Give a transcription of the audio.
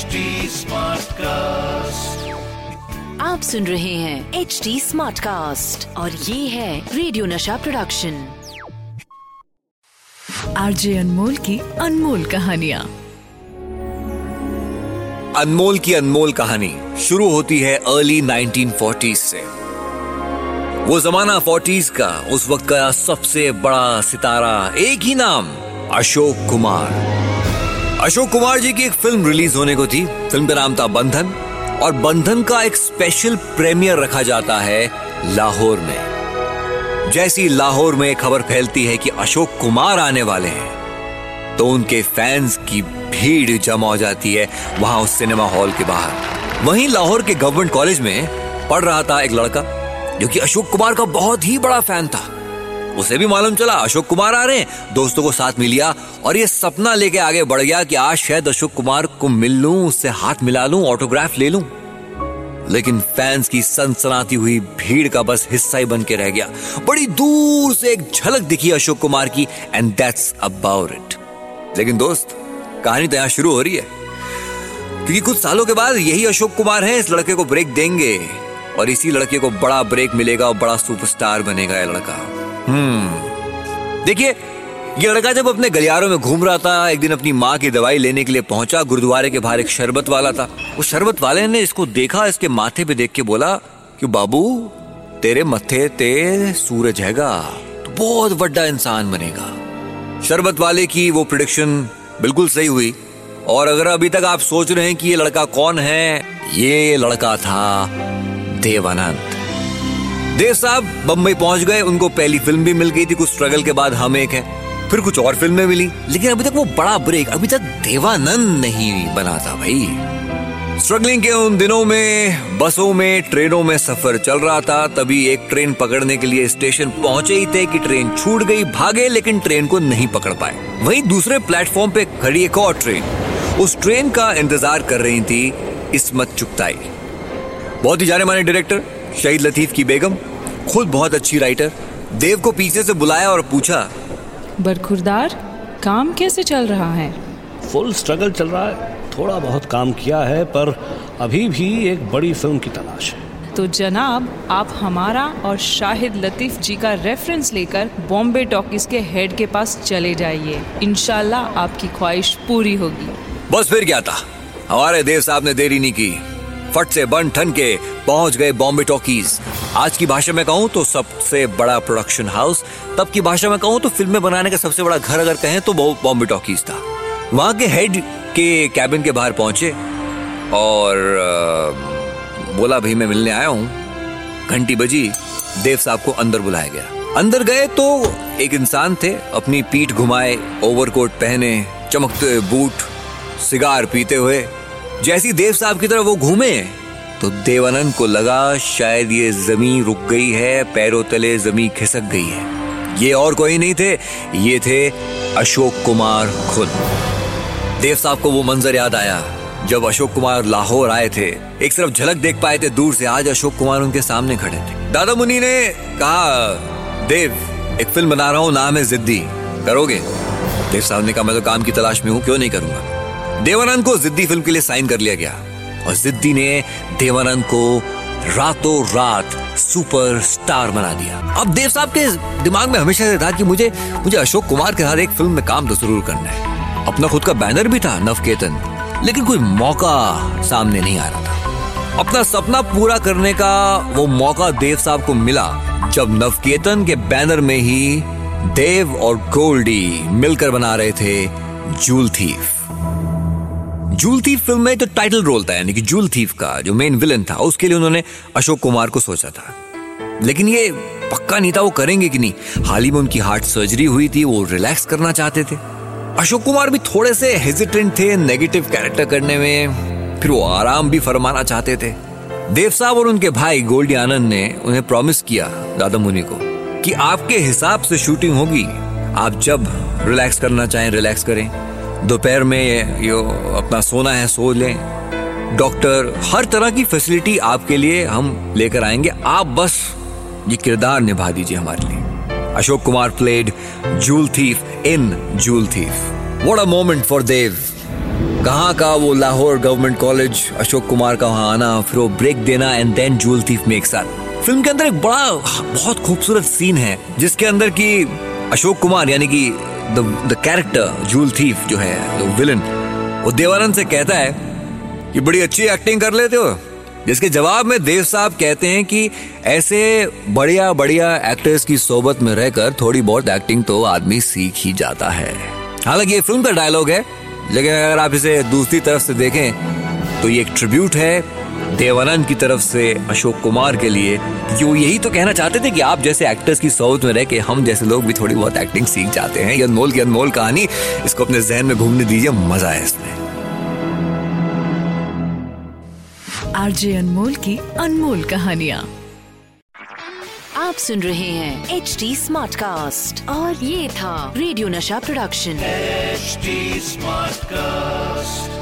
HD Smartcast. आप सुन रहे हैं एच डी स्मार्ट कास्ट और ये है रेडियो नशा प्रोडक्शन आरजे अनमोल की अनमोल कहानिया। अनमोल की अनमोल कहानी शुरू होती है अर्ली 1940s से। वो जमाना 40s का उस वक्त का सबसे बड़ा सितारा एक ही नाम अशोक कुमार। अशोक कुमार जी की एक फ़िल्म रिलीज़ होने को थी। फ़िल्म का नाम था बंधन। और बंधन का एक स्पेशल प्रीमियर रखा जाता है लाहौर में। जैसी लाहौर में खबर फैलती है कि अशोक कुमार आने वाले हैं तो उनके फैंस की भीड़ जमा हो जाती है वहाँ उस सिनेमा हॉल के बाहर। वहीं लाहौर के गवर्नमेंट कॉलेज में पढ़ रहा था एक लड़का, जो कि अशोक कुमार का बहुत ही बड़ा फ़ैन था। उसे भी मालूम चला, अशोक कुमार आ रहे हैं। दोस्तों को साथ मिल लिया और ये सपना लेके आगे बढ़ गया कि आज शायद अशोक कुमार को मिल लूँ, उससे हाथ मिला लूँ ऑटोग्राफ ले लूँ। लेकिन फैंस की सनसनाती हुई भीड़ का बस हिस्सा ही बन के रह गया। बड़ी दूर से एक झलक दिखी अशोक कुमार की एंड दैट्स अबाउट इट लेकिन दोस्त, कहानी तो यहाँ शुरू हो रही है। क्योंकि कुछ सालों के बाद यही अशोक कुमार है, इस लड़के को ब्रेक देंगे। और इसी लड़के को बड़ा ब्रेक मिलेगा और बड़ा सुपरस्टार बनेगा यह लड़का। हम्म। देखिए, ये लड़का जब अपने गलियारों में घूम रहा था, एक दिन अपनी माँ की दवाई लेने के लिए पहुँचा, गुरुद्वारे के बाहर एक शरबत वाला था। उस शरबत वाले ने इसको देखा, इसके माथे पे देख के बोला कि बाबू, तेरे मथे ते सूरज हैगा तो बहुत बड़ा इंसान बनेगा। शरबत वाले की वो प्रिडिक्शन बिल्कुल सही हुई। और अगर अभी तक आप सोच रहे हैं कि ये लड़का कौन है, ये लड़का था देवानंद। देव साहब, बम्बई पहुँच गए, उनको पहली फ़िल्म भी मिल गई थी, कुछ स्ट्रगल के बाद हम एक है। फिर कुछ और फ़िल्में मिली, लेकिन अभी तक वो बड़ा ब्रेक अभी तक देवानंद नहीं बना था भाई। स्ट्रगलिंग के उन दिनों में, बसों में, ट्रेनों में सफ़र चल रहा था, तभी एक ट्रेन पकड़ने के लिए स्टेशन पहुँचे ही थे कि ट्रेन छूट गई, भागे, लेकिन ट्रेन को नहीं पकड़ पाए। वहीं दूसरे प्लेटफॉर्म पे खड़ी एक और ट्रेन उस ट्रेन का इंतज़ार कर रही थी, इसमत चुगताई। बहुत ही जाने माने डायरेक्टर शहीद लतीफ की बेगम खुद बहुत अच्छी राइटर देव को पीछे से बुलाया और पूछा बरखुरदार काम कैसे चल रहा है? फुल स्ट्रगल चल रहा है। थोड़ा बहुत काम किया है पर अभी भी एक बड़ी फ़िल्म की तलाश है। तो जनाब आप हमारा और शाहिद लतीफ जी का रेफरेंस लेकर बॉम्बे टॉकीज के हेड के पास चले जाइए। इनशाला आपकी ख्वाहिश पूरी होगी। बस फिर क्या था? हमारे देव साहब ने देरी नहीं की। फट से बन ठन के पहुँच गए बॉम्बे टॉकीज आज की भाषा में कहूँ तो सबसे बड़ा प्रोडक्शन हाउस तब की भाषा में कहूँ तो फ़िल्में बनाने का सबसे बड़ा घर अगर कहें तो बॉम्बे टॉकीज था। वहाँ के हेड के कैबिन के बाहर पहुँचे और बोला, भाई, मैं मिलने आया हूँ। घंटी बजी, देव साहब को अंदर बुलाया गया। अंदर गए तो एक इंसान थे, अपनी पीठ घुमाए ओवरकोट पहने, चमकते बूट, सिगार पीते हुए। जैसी देव साहब की तरफ़ वो घूमे तो देवानंद को लगा, शायद ये ज़मीन रुक गई है, पैरों तले ज़मीन खिसक गई है। ये और कोई नहीं थे, ये थे अशोक कुमार खुद। देव साहब को वो मंजर याद आया, जब अशोक कुमार लाहौर आए थे। एक सिर्फ़ झलक देख पाए थे, दूर से आज अशोक कुमार उनके सामने खड़े थे। दादा मुनि ने कहा, देव, एक फ़िल्म बना रहा हूँ, नाम है जिद्दी। करोगे? देव साहब ने कहा, मैं तो काम की तलाश में हूँ, क्यों नहीं करूँगा? देवानंद को जिद्दी फ़िल्म के लिए साइन कर लिया गया। और जिद्दी ने देवानंद को रातों रात सुपर स्टार बना दिया। अब देव साहब के दिमाग में हमेशा से था कि मुझे मुझे अशोक कुमार के साथ एक फ़िल्म में काम तो ज़रूर करना है। अपना खुद का बैनर भी था, नवकेतन, लेकिन कोई मौका सामने नहीं आ रहा था। अपना सपना पूरा करने का वो मौका देव साहब को मिला, जब नवकेतन के बैनर में ही देव और गोल्डी मिलकर बना रहे थे jewel thief. Jewel thief film में जो टाइटल रोल था, यानी कि जूल थीफ का जो मेन विलन था, उसके लिए उन्होंने अशोक कुमार को सोचा था। लेकिन ये पक्का नहीं था वो करेंगे कि नहीं। हाल ही में उनकी हार्ट सर्जरी हुई थी, वो रिलैक्स करना चाहते थे। अशोक कुमार भी थोड़े से हेजिटेंट थे नेगेटिव कैरेक्टर करने में, फिर वो आराम भी फरमाना चाहते थे। देव साहब और उनके भाई गोल्डी आनंद ने उन्हें प्रॉमिस किया दादा मुनि को कि आपके हिसाब से शूटिंग होगी। आप जब रिलैक्स करना चाहें रिलैक्स करें। दोपहर में यो अपना सोना है, सो लें। डॉक्टर, हर तरह की फैसिलिटी आपके लिए हम लेकर आएँगे। आप बस ये किरदार निभा दीजिए हमारे लिए। Ashok Kumar played jewel thief in jewel thief what a moment for Dev कहाँ का वो लाहौर गवर्नमेंट कॉलेज अशोक कुमार का वहाँ आना, फिर वो ब्रेक देना एंड देन जूल थीफ में एक साथ। फ़िल्म के अंदर एक बड़ा, बहुत खूबसूरत सीन है, जिसके अंदर की अशोक कुमार, यानी कि द कैरेक्टर जूल थीफ जो है विलन वो देवानंद से कहता है कि बड़ी अच्छी एक्टिंग कर लेते हो। जिसके जवाब में देव साहब कहते हैं कि ऐसे बढ़िया बढ़िया एक्टर्स की सोबत में रहकर थोड़ी बहुत एक्टिंग तो आदमी सीख ही जाता है। हालाँकि ये फ़िल्म का डायलॉग है, लेकिन अगर आप इसे दूसरी तरफ़ से देखें तो ये एक ट्रिब्यूट है। देवानंद की तरफ़ से अशोक कुमार के लिए। वो यही तो कहना चाहते थे कि आप जैसे एक्टर्स की सोच में रह के हम जैसे लोग भी थोड़ी बहुत एक्टिंग सीख जाते हैं। ये अनमोल की अनमोल कहानी इसको अपने जहन में घूमने दीजिए मज़ा है इसमें। आरजे अनमोल की अनमोल कहानियाँ। आप सुन रहे हैं एच डी स्मार्ट कास्ट और ये था रेडियो नशा प्रोडक्शन एच स्मार्ट Smartcast.